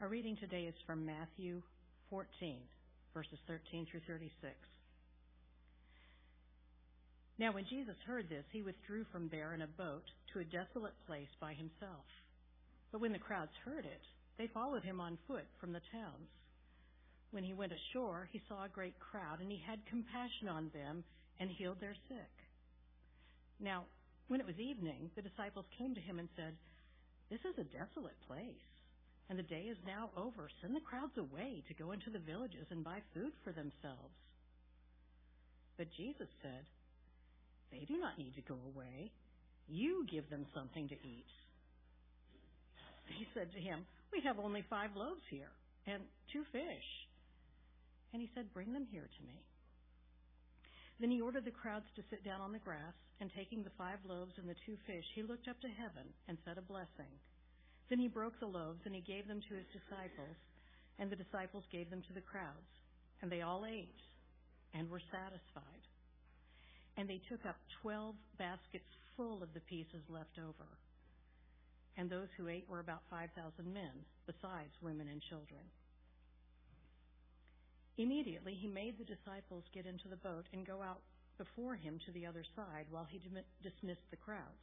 Our reading today is from Matthew 14, verses 13 through 36. Now, when Jesus heard this, he withdrew from there in a boat to a desolate place by himself. But when the crowds heard it, they followed him on foot from the towns. When he went ashore, he saw a great crowd, and he had compassion on them and healed their sick. Now, when it was evening, the disciples came to him and said, This is a desolate place, and the day is now over. Send the crowds away to go into the villages and buy food for themselves. But Jesus said, They do not need to go away. You give them something to eat. He said to him, We have only five loaves here and two fish. And he said, Bring them here to me. Then he ordered the crowds to sit down on the grass, and taking the five loaves and the two fish, he looked up to heaven and said a blessing. Then he broke the loaves and he gave them to his disciples, and the disciples gave them to the crowds. And they all ate and were satisfied. And they took up twelve baskets full of the pieces left over. And those who ate were about 5,000 men, besides women and children. Immediately he made the disciples get into the boat and go out before him to the other side while he dismissed the crowds.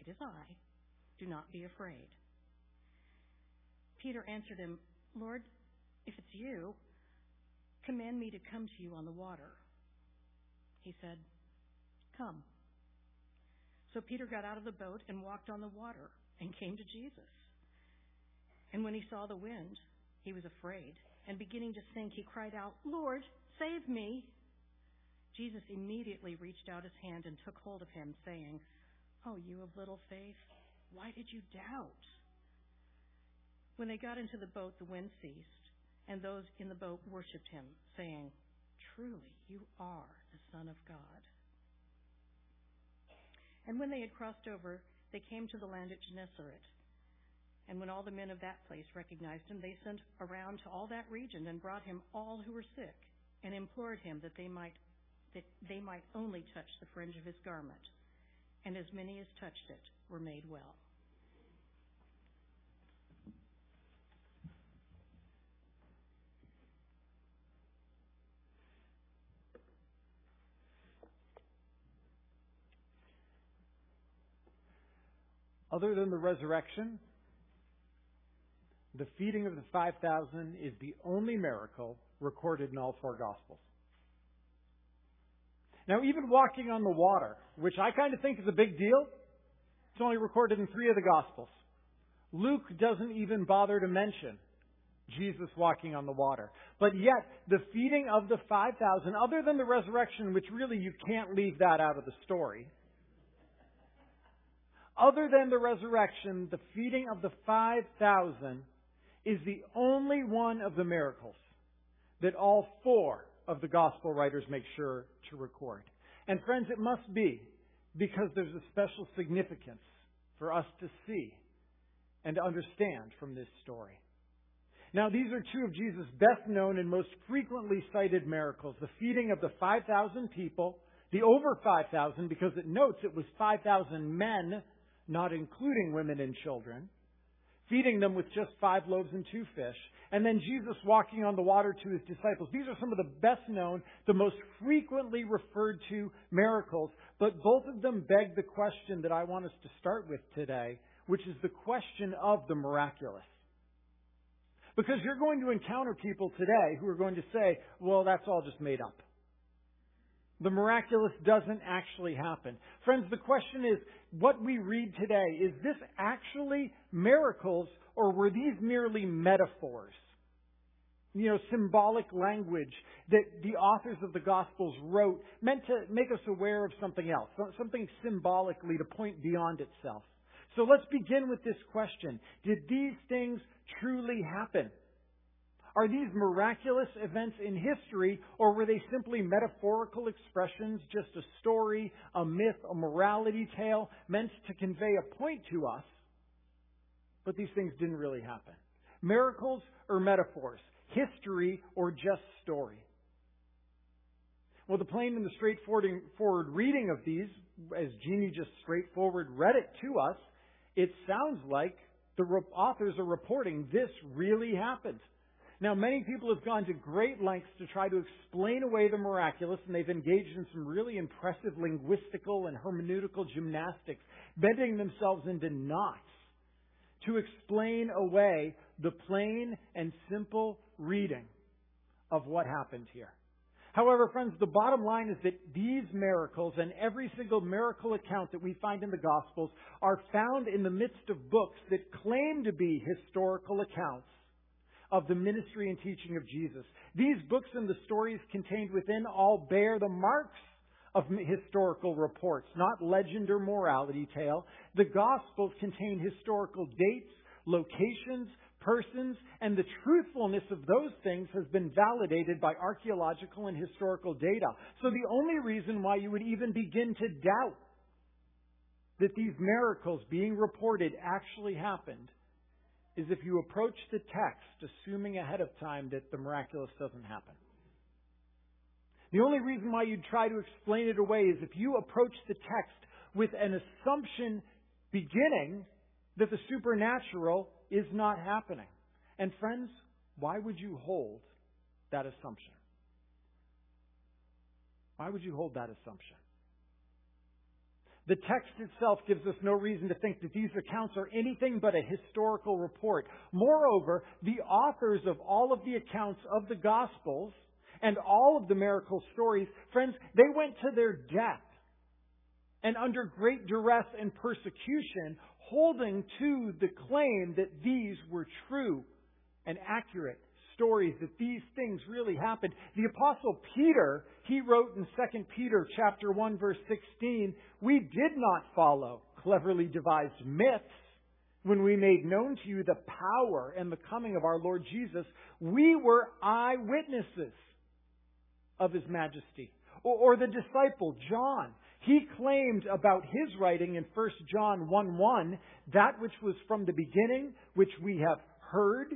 It is I. Do not be afraid. Peter answered him, Lord, if it's you, command me to come to you on the water. He said, Come. So Peter got out of the boat and walked on the water and came to Jesus. And when he saw the wind, he was afraid and beginning to sink, he cried out, Lord, save me. Jesus immediately reached out his hand and took hold of him, saying, Oh, you of little faith, why did you doubt? When they got into the boat, the wind ceased, and those in the boat worshipped him, saying, Truly, you are the Son of God. And when they had crossed over, they came to the land at Gennesaret. And when all the men of that place recognized him, they sent around to all that region and brought him all who were sick and implored him that they might that they might only touch the fringe of his garment. And as many as touched it were made well. Other than the resurrection, the feeding of the 5,000 is the only miracle recorded in all four Gospels. Now, even walking on the water, which I kind of think is a big deal, it's only recorded in three of the Gospels. Luke doesn't even bother to mention Jesus walking on the water. But yet, the feeding of the 5,000, other than the resurrection, which really you can't leave that out of the story, other than the resurrection, the feeding of the 5,000 is the only one of the miracles that all four of the gospel writers make sure to record. And friends, it must be because there's a special significance for us to see and to understand from this story. Now, these are two of Jesus' best known and most frequently cited miracles the feeding of the 5,000 people, the over 5,000, because it notes it was 5,000 men, not including women and children, feeding them with just five loaves and two fish, and then Jesus walking on the water to his disciples. These are some of the best known, the most frequently referred to miracles, but both of them beg the question that I want us to start with today, which is the question of the miraculous. Because you're going to encounter people today who are going to say, well, that's all just made up. The miraculous doesn't actually happen. Friends, the question is, what we read today, is this actually miracles or were these merely metaphors? You know, symbolic language that the authors of the Gospels wrote meant to make us aware of something else, something symbolically to point beyond itself. So let's begin with this question. Did these things truly happen? Are these miraculous events in history, or were they simply metaphorical expressions, just a story, a myth, a morality tale meant to convey a point to us? But these things didn't really happen. Miracles or metaphors? History or just story? Well, the plain and the straightforward reading of these, as Jeannie just straightforward read it to us, it sounds like the authors are reporting this really happened. Now, many people have gone to great lengths to try to explain away the miraculous, and they've engaged in some really impressive linguistical and hermeneutical gymnastics, bending themselves into knots to explain away the plain and simple reading of what happened here. However, friends, the bottom line is that these miracles and every single miracle account that we find in the Gospels are found in the midst of books that claim to be historical accounts of the ministry and teaching of Jesus. These books and the stories contained within all bear the marks of historical reports, not legend or morality tale. The Gospels contain historical dates, locations, persons, and the truthfulness of those things has been validated by archaeological and historical data. So the only reason why you would even begin to doubt that these miracles being reported actually happened is if you approach the text assuming ahead of time that the miraculous doesn't happen. The only reason why you'd try to explain it away is if you approach the text with an assumption beginning that the supernatural is not happening. And friends, why would you hold that assumption? Why would you hold that assumption? The text itself gives us no reason to think that these accounts are anything but a historical report. Moreover, the authors of all of the accounts of the Gospels and all of the miracle stories, friends, they went to their death and under great duress and persecution, holding to the claim that these were true and accurate stories, that these things really happened. The apostle Peter, he wrote in 2 Peter chapter 1 verse 16, we did not follow cleverly devised myths when we made known to you the power and the coming of our Lord Jesus. We were eyewitnesses of his majesty. Or, or the disciple John, he claimed about his writing in 1 John 1 1, that which was from the beginning, which we have heard,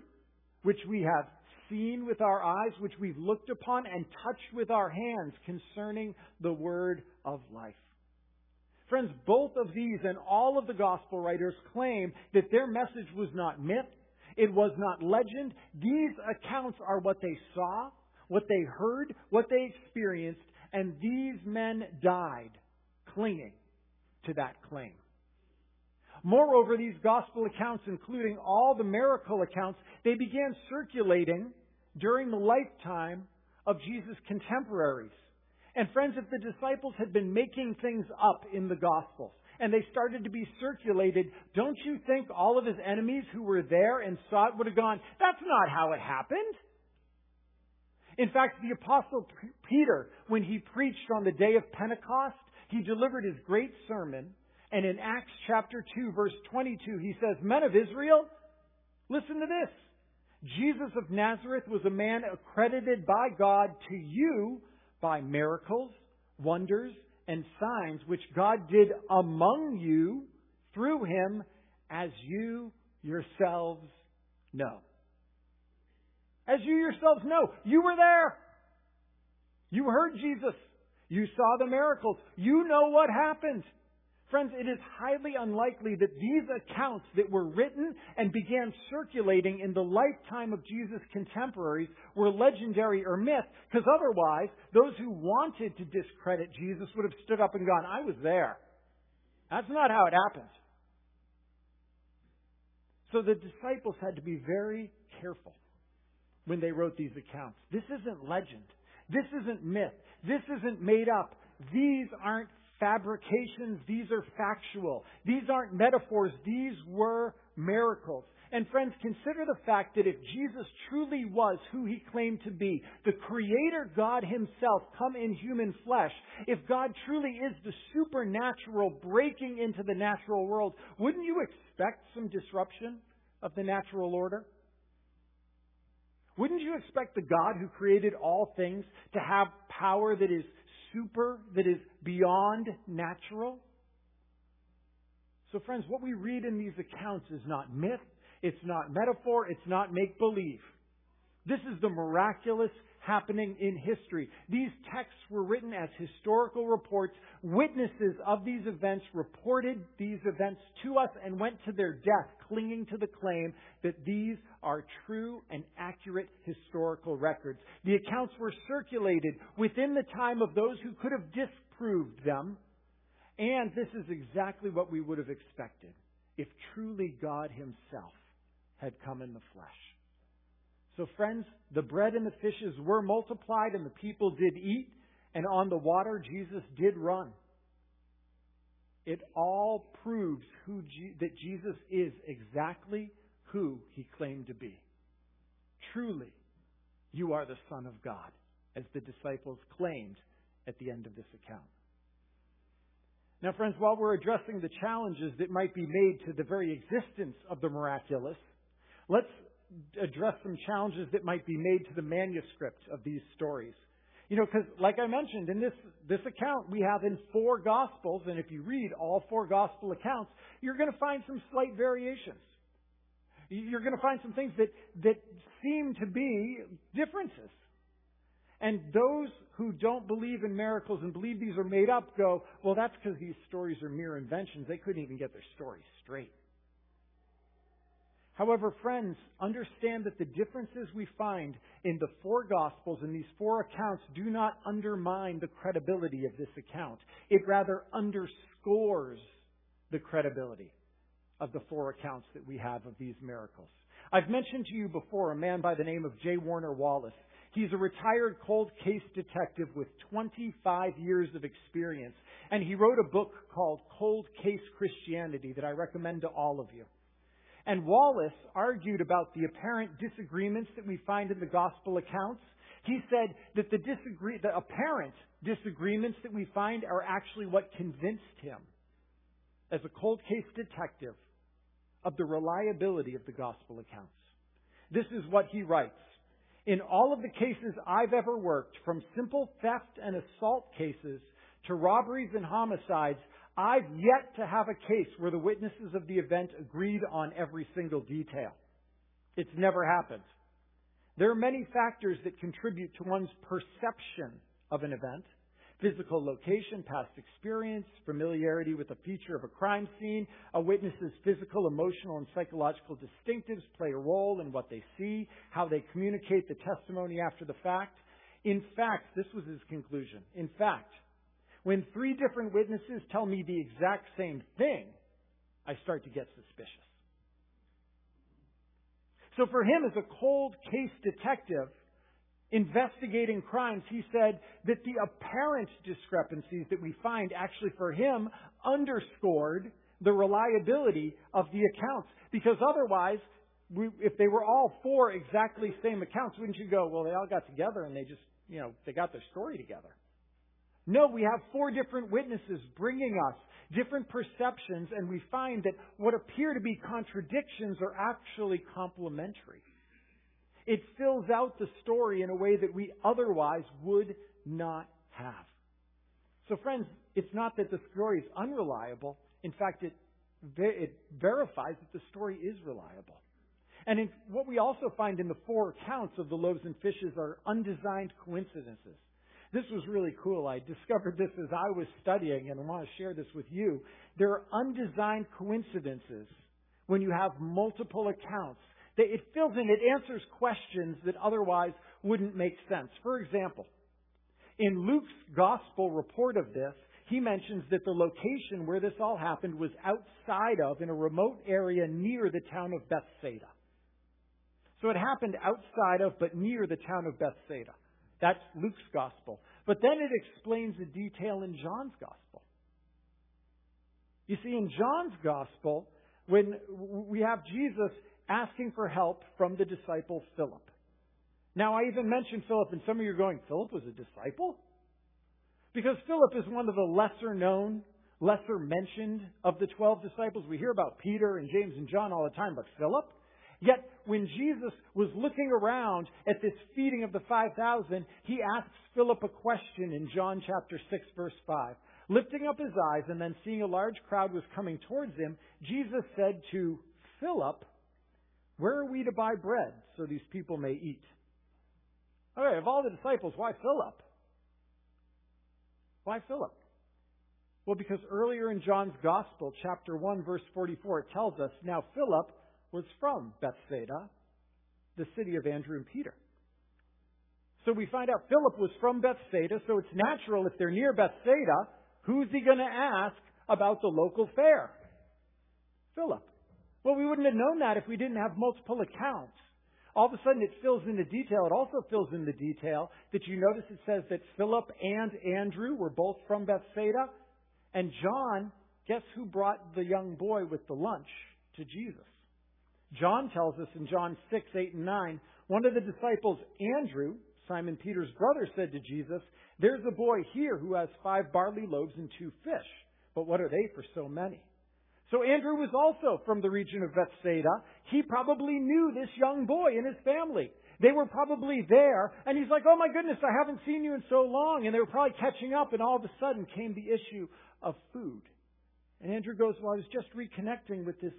which we have seen with our eyes, which we've looked upon and touched with our hands concerning the word of life. Friends, both of these and all of the gospel writers claim that their message was not myth, it was not legend. These accounts are what they saw, what they heard, what they experienced, and these men died clinging to that claim. Moreover, these gospel accounts, including all the miracle accounts, they began circulating during the lifetime of Jesus' contemporaries. And friends, if the disciples had been making things up in the Gospels and they started to be circulated, don't you think all of his enemies who were there and saw it would have gone, that's not how it happened? In fact, the apostle Peter, when he preached on the day of Pentecost, he delivered his great sermon, and in Acts chapter 2 verse 22, he says, Men of Israel, listen to this. Jesus of Nazareth was a man accredited by God to you by miracles, wonders, and signs which God did among you through him as you yourselves know. As you yourselves know, you were there. You heard Jesus. You saw the miracles. You know what happened. Friends, it is highly unlikely that these accounts that were written and began circulating in the lifetime of Jesus' contemporaries were legendary or myth, because otherwise, those who wanted to discredit Jesus would have stood up and gone, I was there. That's not how it happened. So the disciples had to be very careful when they wrote these accounts. This isn't legend. This isn't myth. This isn't made up. These aren't fabrications. These are factual. These aren't metaphors. These were miracles. And friends, consider the fact that if Jesus truly was who he claimed to be, the Creator God himself come in human flesh, if God truly is the supernatural breaking into the natural world, wouldn't you expect some disruption of the natural order? Wouldn't you expect the God who created all things to have power that is super, that is beyond natural? So friends, what we read in these accounts is not myth, it's not metaphor. It's not make believe. This is the miraculous happening in history. These texts were written as historical reports. Witnesses of these events reported these events to us and went to their death clinging to the claim that these are true and accurate historical records. The accounts were circulated within the time of those who could have disproved them. And this is exactly what we would have expected if truly God Himself had come in the flesh. So, friends, the bread and the fishes were multiplied, and the people did eat, and on the water Jesus did run. It all proves who that Jesus is exactly who he claimed to be. Truly, you are the Son of God, as the disciples claimed at the end of this account. Now, friends, while we're addressing the challenges that might be made to the very existence of the miraculous, Let's address some challenges that might be made to the manuscript of these stories. You know, because like I mentioned, in this, this account we have in four Gospels, and if you read all four Gospel accounts, you're going to find some slight variations. You're going to find some things that, that seem to be differences. And those who don't believe in miracles and believe these are made up go, well, that's because these stories are mere inventions. They couldn't even get their stories straight. However, friends, understand that the differences we find in the four Gospels and these four accounts do not undermine the credibility of this account. It rather underscores the credibility of the four accounts that we have of these miracles. I've mentioned to you before a man by the name of J. Warner Wallace. He's a retired cold case detective with 25 years of experience, and he wrote a book called Cold Case Christianity that I recommend to all of you. And Wallace argued about the apparent disagreements that we find in the gospel accounts. He said that the, disagree, the apparent disagreements that we find are actually what convinced him, as a cold case detective, of the reliability of the gospel accounts. This is what he writes. In all of the cases I've ever worked, from simple theft and assault cases to robberies and homicides, I've yet to have a case where the witnesses of the event agreed on every single detail. It's never happened. There are many factors that contribute to one's perception of an event. Physical location, past experience, familiarity with a feature of a crime scene, a witness's physical, emotional, and psychological distinctives play a role in what they see, how they communicate the testimony after the fact. In fact, this was his conclusion. In fact, when three different witnesses tell me the exact same thing, I start to get suspicious. So for him, as a cold case detective investigating crimes, he said that the apparent discrepancies that we find actually for him underscored the reliability of the accounts. Because otherwise, we, if they were all four exactly same accounts, wouldn't you go, well, they all got together and they just, you know, they got their story together. No, we have four different witnesses bringing us different perceptions, and we find that what appear to be contradictions are actually complementary. It fills out the story in a way that we otherwise would not have. So, friends, it's not that the story is unreliable. In fact, it, it verifies that the story is reliable. And in, what we also find in the four accounts of the loaves and fishes are undesigned coincidences. This was really cool. I discovered this as I was studying, and I want to share this with you. There are undesigned coincidences when you have multiple accounts. That it fills in, it answers questions that otherwise wouldn't make sense. For example, in Luke's gospel report of this, he mentions that the location where this all happened was outside of, in a remote area near the town of Bethsaida. So it happened outside of, but near the town of Bethsaida. That's Luke's gospel. But then it explains the detail in John's gospel. You see, in John's gospel, when we have Jesus asking for help from the disciple Philip. Now, I even mentioned Philip, and some of you are going, Philip was a disciple? Because Philip is one of the lesser known, lesser mentioned of the 12 disciples. We hear about Peter and James and John all the time, but Philip? Yet, when Jesus was looking around at this feeding of the 5,000, he asks Philip a question in John chapter 6, verse 5. Lifting up his eyes and then seeing a large crowd was coming towards him, Jesus said to Philip, Where are we to buy bread so these people may eat? All right, of all the disciples, why Philip? Why Philip? Well, because earlier in John's Gospel, chapter 1, verse 44, it tells us, Now Philip was from Bethsaida, the city of Andrew and Peter. So we find out Philip was from Bethsaida, so it's natural if they're near Bethsaida, who's he going to ask about the local fare? Philip. Well, we wouldn't have known that if we didn't have multiple accounts. All of a sudden it fills in the detail. It also fills in the detail that you notice it says that Philip and Andrew were both from Bethsaida. And John, guess who brought the young boy with the lunch to Jesus? John tells us in John 6, 8, and 9, one of the disciples, Andrew, Simon Peter's brother, said to Jesus, There's a boy here who has five barley loaves and two fish. But what are they for so many? So Andrew was also from the region of Bethsaida. He probably knew this young boy and his family. They were probably there, and he's like, Oh my goodness, I haven't seen you in so long. And they were probably catching up, and all of a sudden came the issue of food. And Andrew goes, Well, I was just reconnecting with this,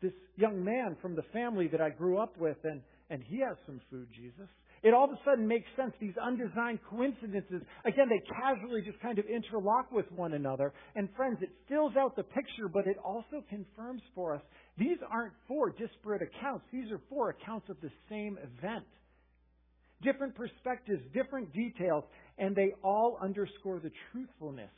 this young man from the family that I grew up with, and, and he has some food, Jesus. It all of a sudden makes sense. These undesigned coincidences, again, they casually just kind of interlock with one another. And friends, it fills out the picture, but it also confirms for us these aren't four disparate accounts. These are four accounts of the same event. Different perspectives, different details, and they all underscore the truthfulness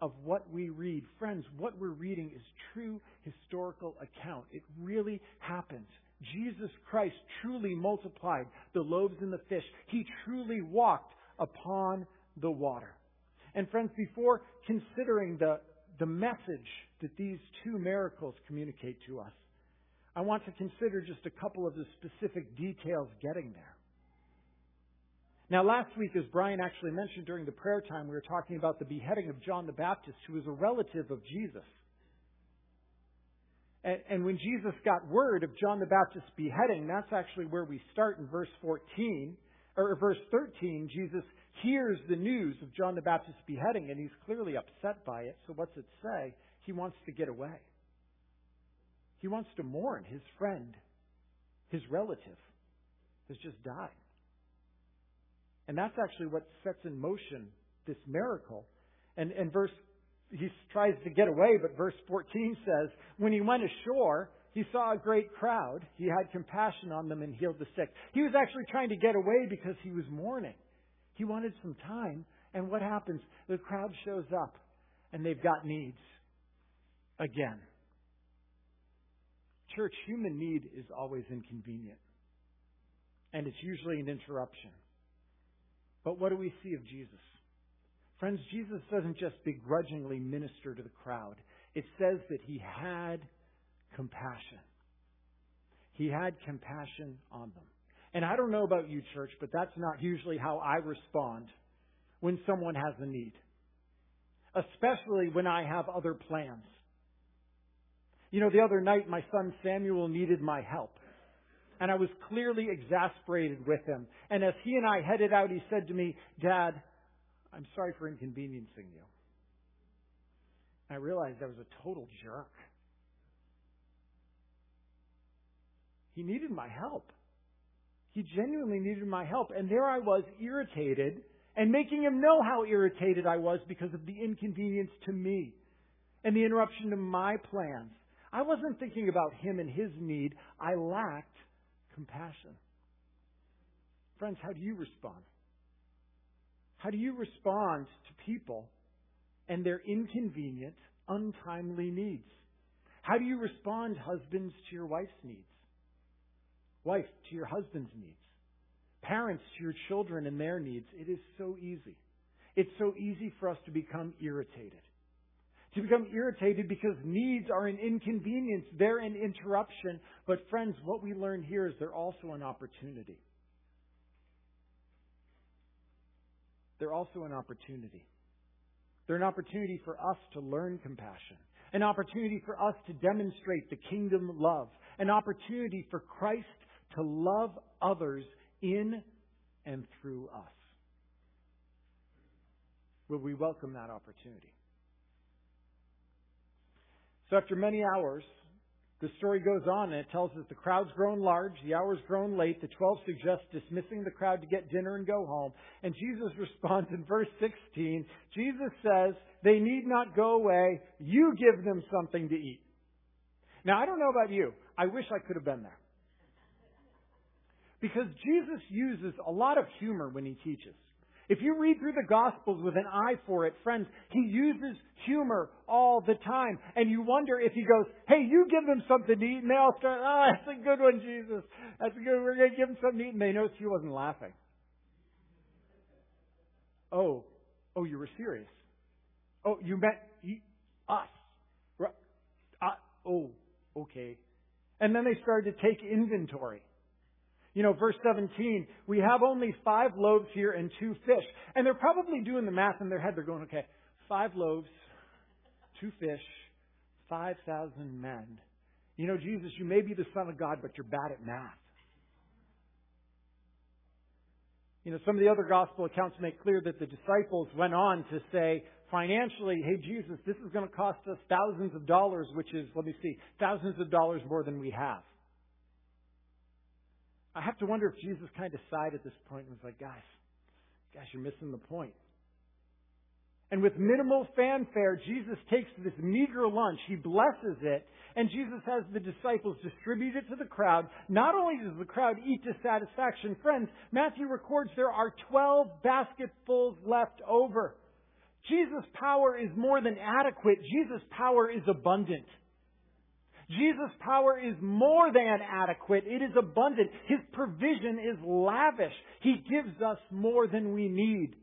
of what we read. Friends, what we're reading is true historical account. It really happened. Jesus Christ truly multiplied the loaves and the fish. He truly walked upon the water. And friends, before considering the, the message that these two miracles communicate to us, I want to consider just a couple of the specific details getting there. Now, last week, as Brian actually mentioned during the prayer time, we were talking about the beheading of John the Baptist, who was a relative of Jesus. And, and when Jesus got word of John the Baptist's beheading, that's actually where we start in verse 14, or verse 13. Jesus hears the news of John the Baptist's beheading, and he's clearly upset by it. So what's it say? He wants to get away. He wants to mourn his friend, his relative, has just died. And that's actually what sets in motion this miracle. And, and verse he tries to get away, but verse 14 says, When he went ashore, he saw a great crowd. He had compassion on them and healed the sick. He was actually trying to get away because he was mourning. He wanted some time. And what happens? The crowd shows up and they've got needs. Again. Church, human need is always inconvenient. And it's usually an interruption. But what do we see of Jesus? Friends, Jesus doesn't just begrudgingly minister to the crowd. It says that he had compassion. He had compassion on them. And I don't know about you, church, but that's not usually how I respond when someone has a need. Especially when I have other plans. You know, the other night my son Samuel needed my help. And I was clearly exasperated with him. And as he and I headed out, he said to me, Dad, I'm sorry for inconveniencing you. I realized I was a total jerk. He needed my help. He genuinely needed my help. And there I was, irritated, and making him know how irritated I was because of the inconvenience to me and the interruption to my plans. I wasn't thinking about him and his need. I lacked compassion. Friends, how do you respond? How do you respond to people and their inconvenient, untimely needs? How do you respond, husbands, to your wife's needs? Wife, to your husband's needs? Parents, to your children and their needs? It is so easy. It's so easy for us to become irritated. To become irritated because needs are an inconvenience, they're an interruption. But friends, what we learn here is they're also an opportunity. They're also an opportunity. They're an opportunity for us to learn compassion, an opportunity for us to demonstrate the kingdom love, an opportunity for Christ to love others in and through us. Will we welcome that opportunity? So after many hours, the story goes on and it tells us the crowd's grown large, the hour's grown late, the twelve suggest dismissing the crowd to get dinner and go home. And Jesus responds in verse 16. Jesus says, they need not go away. You give them something to eat. Now I don't know about you. I wish I could have been there. Because Jesus uses a lot of humor when he teaches. If you read through the Gospels with an eye for it, friends, he uses humor all the time. And you wonder if he goes, hey, you give them something to eat, and they all start, oh, that's a good one, Jesus. That's a good We're going to give them something to eat. And they notice he wasn't laughing. Oh, oh, you were serious. Oh, you meant he, us. Uh, oh, okay. And then they started to take inventory. You know, verse 17, we have only five loaves here and two fish. And they're probably doing the math in their head. They're going, okay, five loaves, two fish, 5,000 men. You know, Jesus, you may be the Son of God, but you're bad at math. You know, some of the other gospel accounts make clear that the disciples went on to say financially, hey, Jesus, this is going to cost us thousands of dollars, which is, let me see, thousands of dollars more than we have. I have to wonder if Jesus kind of sighed at this point and was like, guys, guys, you're missing the point. And with minimal fanfare, Jesus takes this meager lunch, he blesses it, and Jesus has the disciples distribute it to the crowd. Not only does the crowd eat to satisfaction, friends, Matthew records there are 12 basketfuls left over. Jesus' power is more than adequate. Jesus' power is abundant. Jesus' power is more than adequate. It is abundant. His provision is lavish. He gives us more than we need.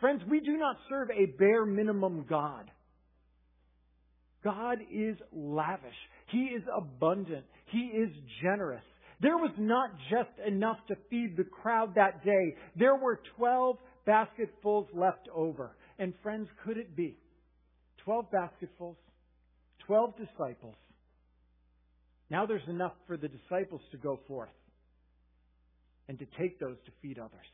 Friends, we do not serve a bare minimum God. God is lavish. He is abundant. He is generous. There was not just enough to feed the crowd that day. There were 12 basketfuls left over. And friends, could it be? 12 basketfuls, 12 disciples, now there's enough for the disciples to go forth and to take those to feed others.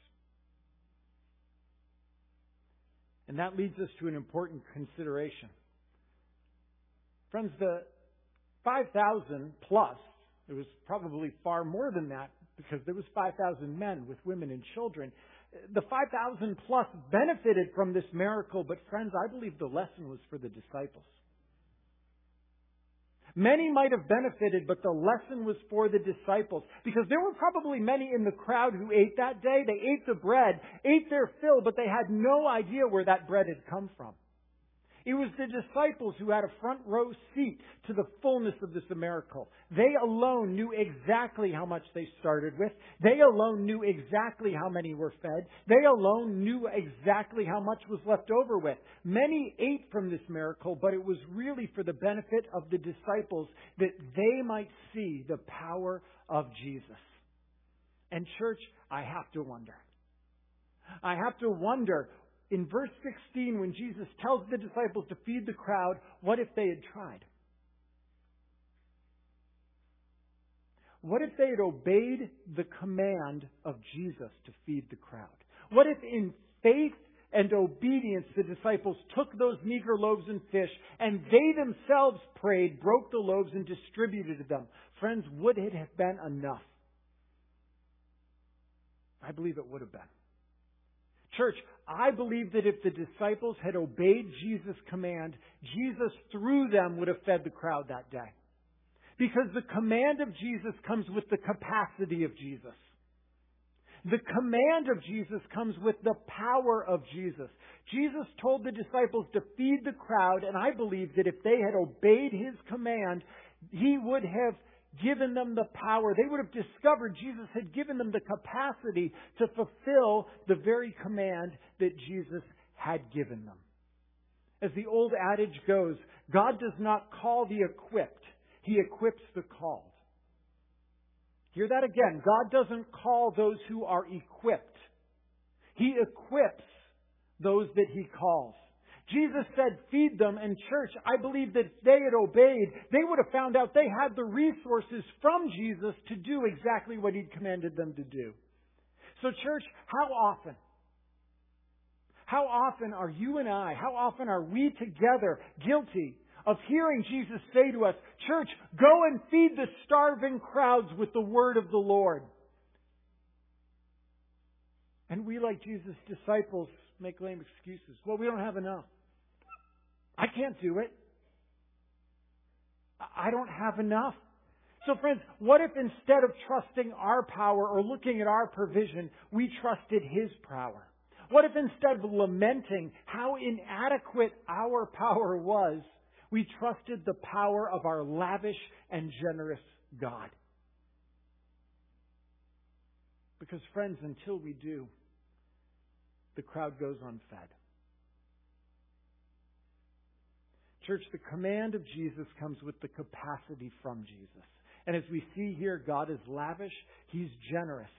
And that leads us to an important consideration. Friends, the 5,000 plus, it was probably far more than that because there was 5,000 men with women and children. The 5,000 plus benefited from this miracle, but friends, I believe the lesson was for the disciples. Many might have benefited, but the lesson was for the disciples. Because there were probably many in the crowd who ate that day. They ate the bread, ate their fill, but they had no idea where that bread had come from. It was the disciples who had a front row seat to the fullness of this miracle. They alone knew exactly how much they started with. They alone knew exactly how many were fed. They alone knew exactly how much was left over with. Many ate from this miracle, but it was really for the benefit of the disciples that they might see the power of Jesus. And church, I have to wonder. I have to wonder in verse 16, when Jesus tells the disciples to feed the crowd, what if they had tried? What if they had obeyed the command of Jesus to feed the crowd? What if in faith and obedience the disciples took those meager loaves and fish and they themselves prayed, broke the loaves and distributed them? Friends, would it have been enough? I believe it would have been. Church, I believe that if the disciples had obeyed Jesus' command, Jesus through them would have fed the crowd that day. Because the command of Jesus comes with the capacity of Jesus. The command of Jesus comes with the power of Jesus. Jesus told the disciples to feed the crowd, and I believe that if they had obeyed his command, he would have given them the power. They would have discovered Jesus had given them the capacity to fulfill the very command that Jesus had given them. As the old adage goes, God does not call the equipped, He equips the called. Hear that again. God doesn't call those who are equipped. He equips those that He calls. Jesus said, feed them, and church, I believe that if they had obeyed, they would have found out they had the resources from Jesus to do exactly what He'd commanded them to do. So church, how often how often are you and I, how often are we together guilty of hearing Jesus say to us, Church, go and feed the starving crowds with the word of the Lord? And we, like Jesus' disciples, make lame excuses. Well, we don't have enough. I can't do it. I don't have enough. So, friends, what if instead of trusting our power or looking at our provision, we trusted His power? What if instead of lamenting how inadequate our power was, we trusted the power of our lavish and generous God? Because, friends, until we do, the crowd goes unfed. Church, the command of Jesus comes with the capacity from Jesus. And as we see here, God is lavish, He's generous.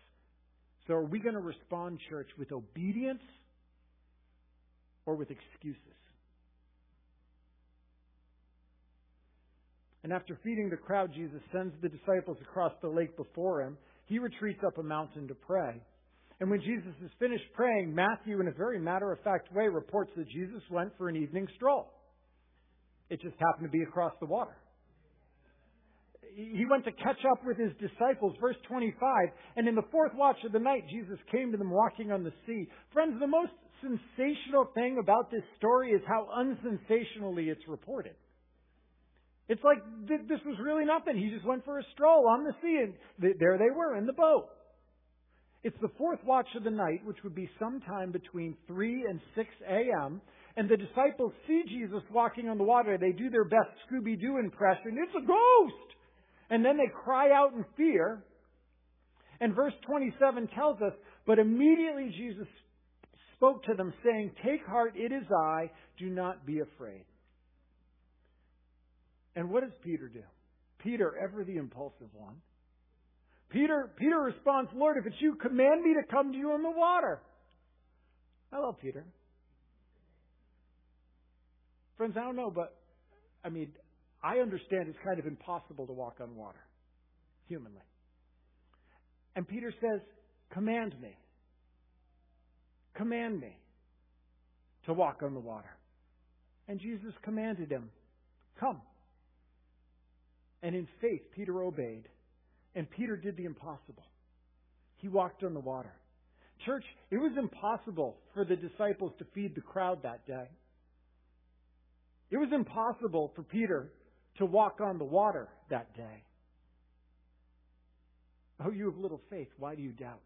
So are we going to respond, church, with obedience or with excuses? And after feeding the crowd, Jesus sends the disciples across the lake before him. He retreats up a mountain to pray. And when Jesus is finished praying, Matthew, in a very matter of fact way, reports that Jesus went for an evening stroll. It just happened to be across the water he went to catch up with his disciples. Verse 25. And in the fourth watch of the night, Jesus came to them walking on the sea. Friends, the most sensational thing about this story is how unsensationally it's reported. It's like this was really nothing. He just went for a stroll on the sea, and there they were in the boat. It's the fourth watch of the night, which would be sometime between 3 and 6 a.m., and the disciples see Jesus walking on the water. They do their best Scooby Doo impression. It's a ghost! And then they cry out in fear. And verse 27 tells us, But immediately Jesus spoke to them, saying, Take heart, it is I, do not be afraid. And what does Peter do? Peter, ever the impulsive one. Peter, Peter responds, Lord, if it's you, command me to come to you on the water. I love Peter. Friends, I don't know, but I mean, I understand it's kind of impossible to walk on water, humanly. And Peter says, Command me. Command me to walk on the water. And Jesus commanded him, Come. And in faith, Peter obeyed. And Peter did the impossible. He walked on the water. Church, it was impossible for the disciples to feed the crowd that day. It was impossible for Peter to walk on the water that day. Oh, you have little faith. Why do you doubt?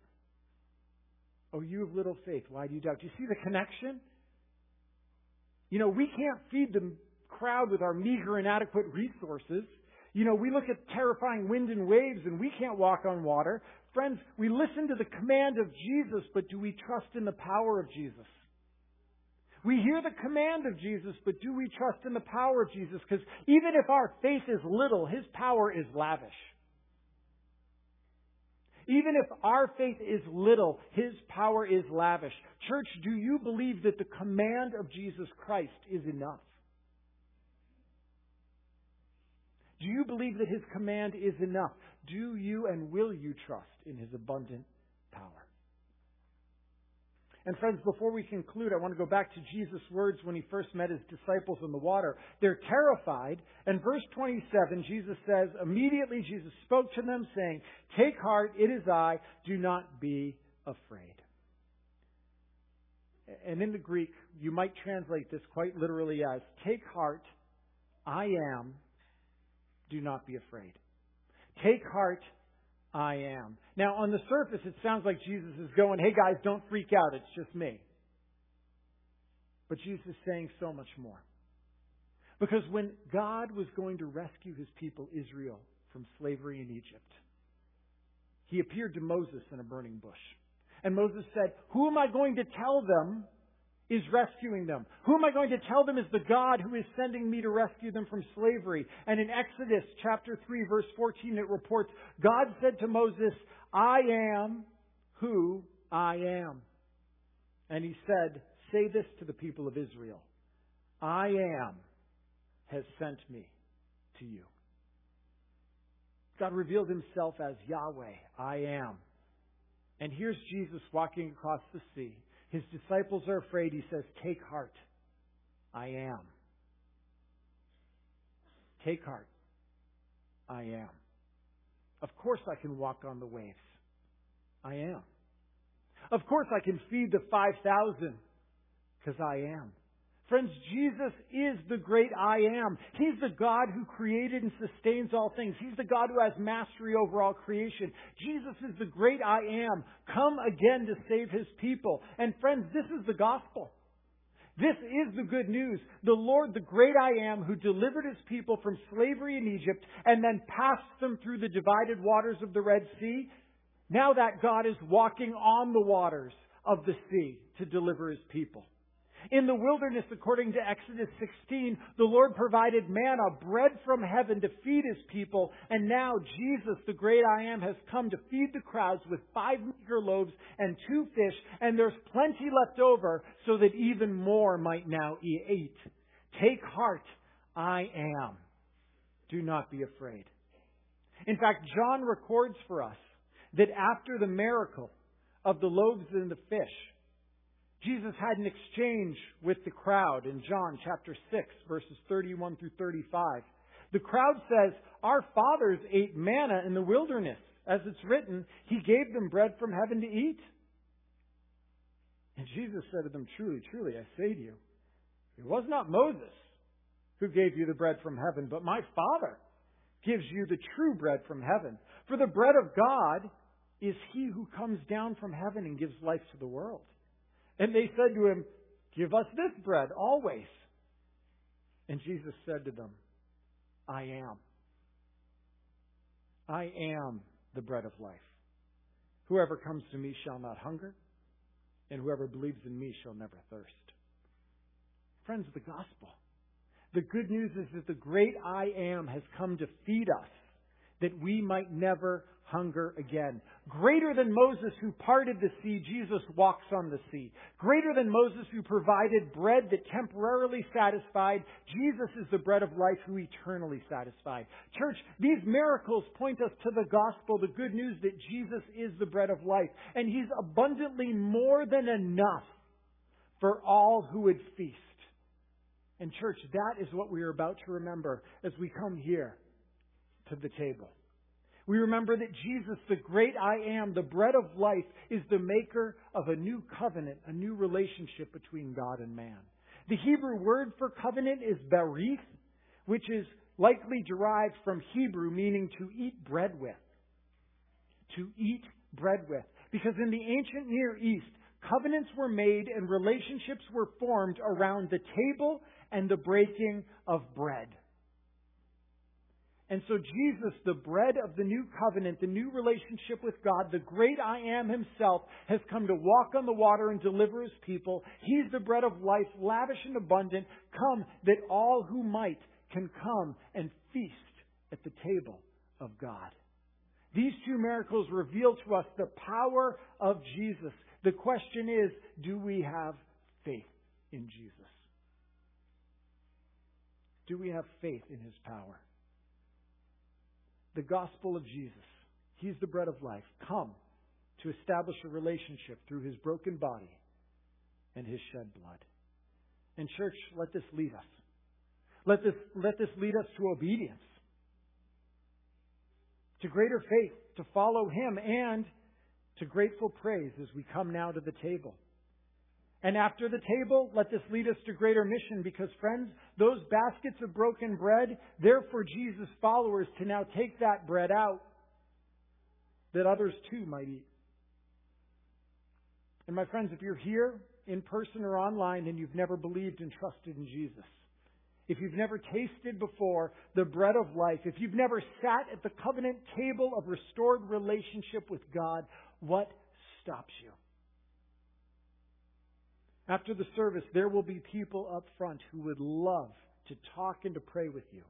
Oh, you have little faith. Why do you doubt? Do you see the connection? You know, we can't feed the crowd with our meager, inadequate resources. You know, we look at terrifying wind and waves and we can't walk on water. Friends, we listen to the command of Jesus, but do we trust in the power of Jesus? We hear the command of Jesus, but do we trust in the power of Jesus? Because even if our faith is little, His power is lavish. Even if our faith is little, His power is lavish. Church, do you believe that the command of Jesus Christ is enough? Do you believe that His command is enough? Do you and will you trust in His abundant power? And friends, before we conclude, I want to go back to Jesus' words when he first met his disciples in the water. They're terrified. And verse 27, Jesus says, Immediately Jesus spoke to them, saying, Take heart, it is I, do not be afraid. And in the Greek, you might translate this quite literally as, Take heart, I am, do not be afraid. Take heart, I am. Now, on the surface, it sounds like Jesus is going, hey guys, don't freak out, it's just me. But Jesus is saying so much more. Because when God was going to rescue his people, Israel, from slavery in Egypt, he appeared to Moses in a burning bush. And Moses said, Who am I going to tell them is rescuing them? Who am I going to tell them is the God who is sending me to rescue them from slavery? And in Exodus chapter 3 verse 14 it reports, God said to Moses, I am who I am. And he said, say this to the people of Israel. I am has sent me to you. God revealed himself as Yahweh, I am. And here's Jesus walking across the sea. His disciples are afraid. He says, Take heart. I am. Take heart. I am. Of course I can walk on the waves. I am. Of course I can feed the 5,000 because I am. Friends, Jesus is the great I am. He's the God who created and sustains all things. He's the God who has mastery over all creation. Jesus is the great I am, come again to save his people. And friends, this is the gospel. This is the good news. The Lord, the great I am, who delivered his people from slavery in Egypt and then passed them through the divided waters of the Red Sea. Now that God is walking on the waters of the sea to deliver his people. In the wilderness, according to Exodus 16, the Lord provided manna, bread from heaven to feed his people. And now Jesus, the great I am, has come to feed the crowds with five meager loaves and two fish. And there's plenty left over so that even more might now eat. Take heart, I am. Do not be afraid. In fact, John records for us that after the miracle of the loaves and the fish, Jesus had an exchange with the crowd in John chapter 6, verses 31 through 35. The crowd says, Our fathers ate manna in the wilderness. As it's written, He gave them bread from heaven to eat. And Jesus said to them, Truly, truly, I say to you, it was not Moses who gave you the bread from heaven, but my Father gives you the true bread from heaven. For the bread of God is he who comes down from heaven and gives life to the world. And they said to him, Give us this bread always. And Jesus said to them, I am. I am the bread of life. Whoever comes to me shall not hunger, and whoever believes in me shall never thirst. Friends, of the gospel. The good news is that the great I am has come to feed us that we might never hunger again. Greater than Moses who parted the sea, Jesus walks on the sea. Greater than Moses who provided bread that temporarily satisfied, Jesus is the bread of life who eternally satisfied. Church, these miracles point us to the gospel, the good news that Jesus is the bread of life, and He's abundantly more than enough for all who would feast. And church, that is what we are about to remember as we come here to the table. We remember that Jesus, the great I am, the bread of life, is the maker of a new covenant, a new relationship between God and man. The Hebrew word for covenant is berith, which is likely derived from Hebrew meaning to eat bread with. To eat bread with. Because in the ancient Near East, covenants were made and relationships were formed around the table and the breaking of bread. And so Jesus, the bread of the new covenant, the new relationship with God, the great I am himself, has come to walk on the water and deliver his people. He's the bread of life, lavish and abundant. Come that all who might can come and feast at the table of God. These two miracles reveal to us the power of Jesus. The question is, do we have faith in Jesus? Do we have faith in his power? The gospel of Jesus. He's the bread of life. Come to establish a relationship through his broken body and his shed blood. And church, let this lead us. Let this, let this lead us to obedience, to greater faith, to follow him, and to grateful praise as we come now to the table. And after the table, let this lead us to greater mission because, friends, those baskets of broken bread, they're for Jesus' followers to now take that bread out that others too might eat. And my friends, if you're here in person or online and you've never believed and trusted in Jesus, if you've never tasted before the bread of life, if you've never sat at the covenant table of restored relationship with God, what stops you? After the service, there will be people up front who would love to talk and to pray with you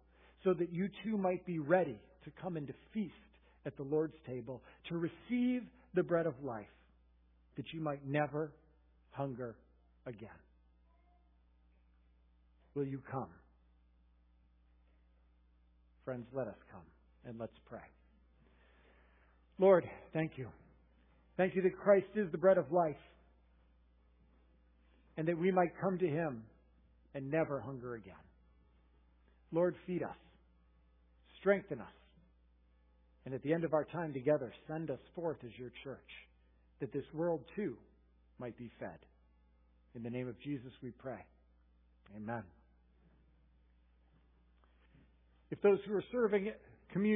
so that you too might be ready to come and to feast at the Lord's table, to receive the bread of life, that you might never hunger again. Will you come? Friends, let us come and let's pray. Lord, thank you. Thank you that Christ is the bread of life and that we might come to him and never hunger again. Lord, feed us, strengthen us, and at the end of our time together, send us forth as your church, that this world too might be fed. In the name of Jesus we pray. Amen. If those who are serving communion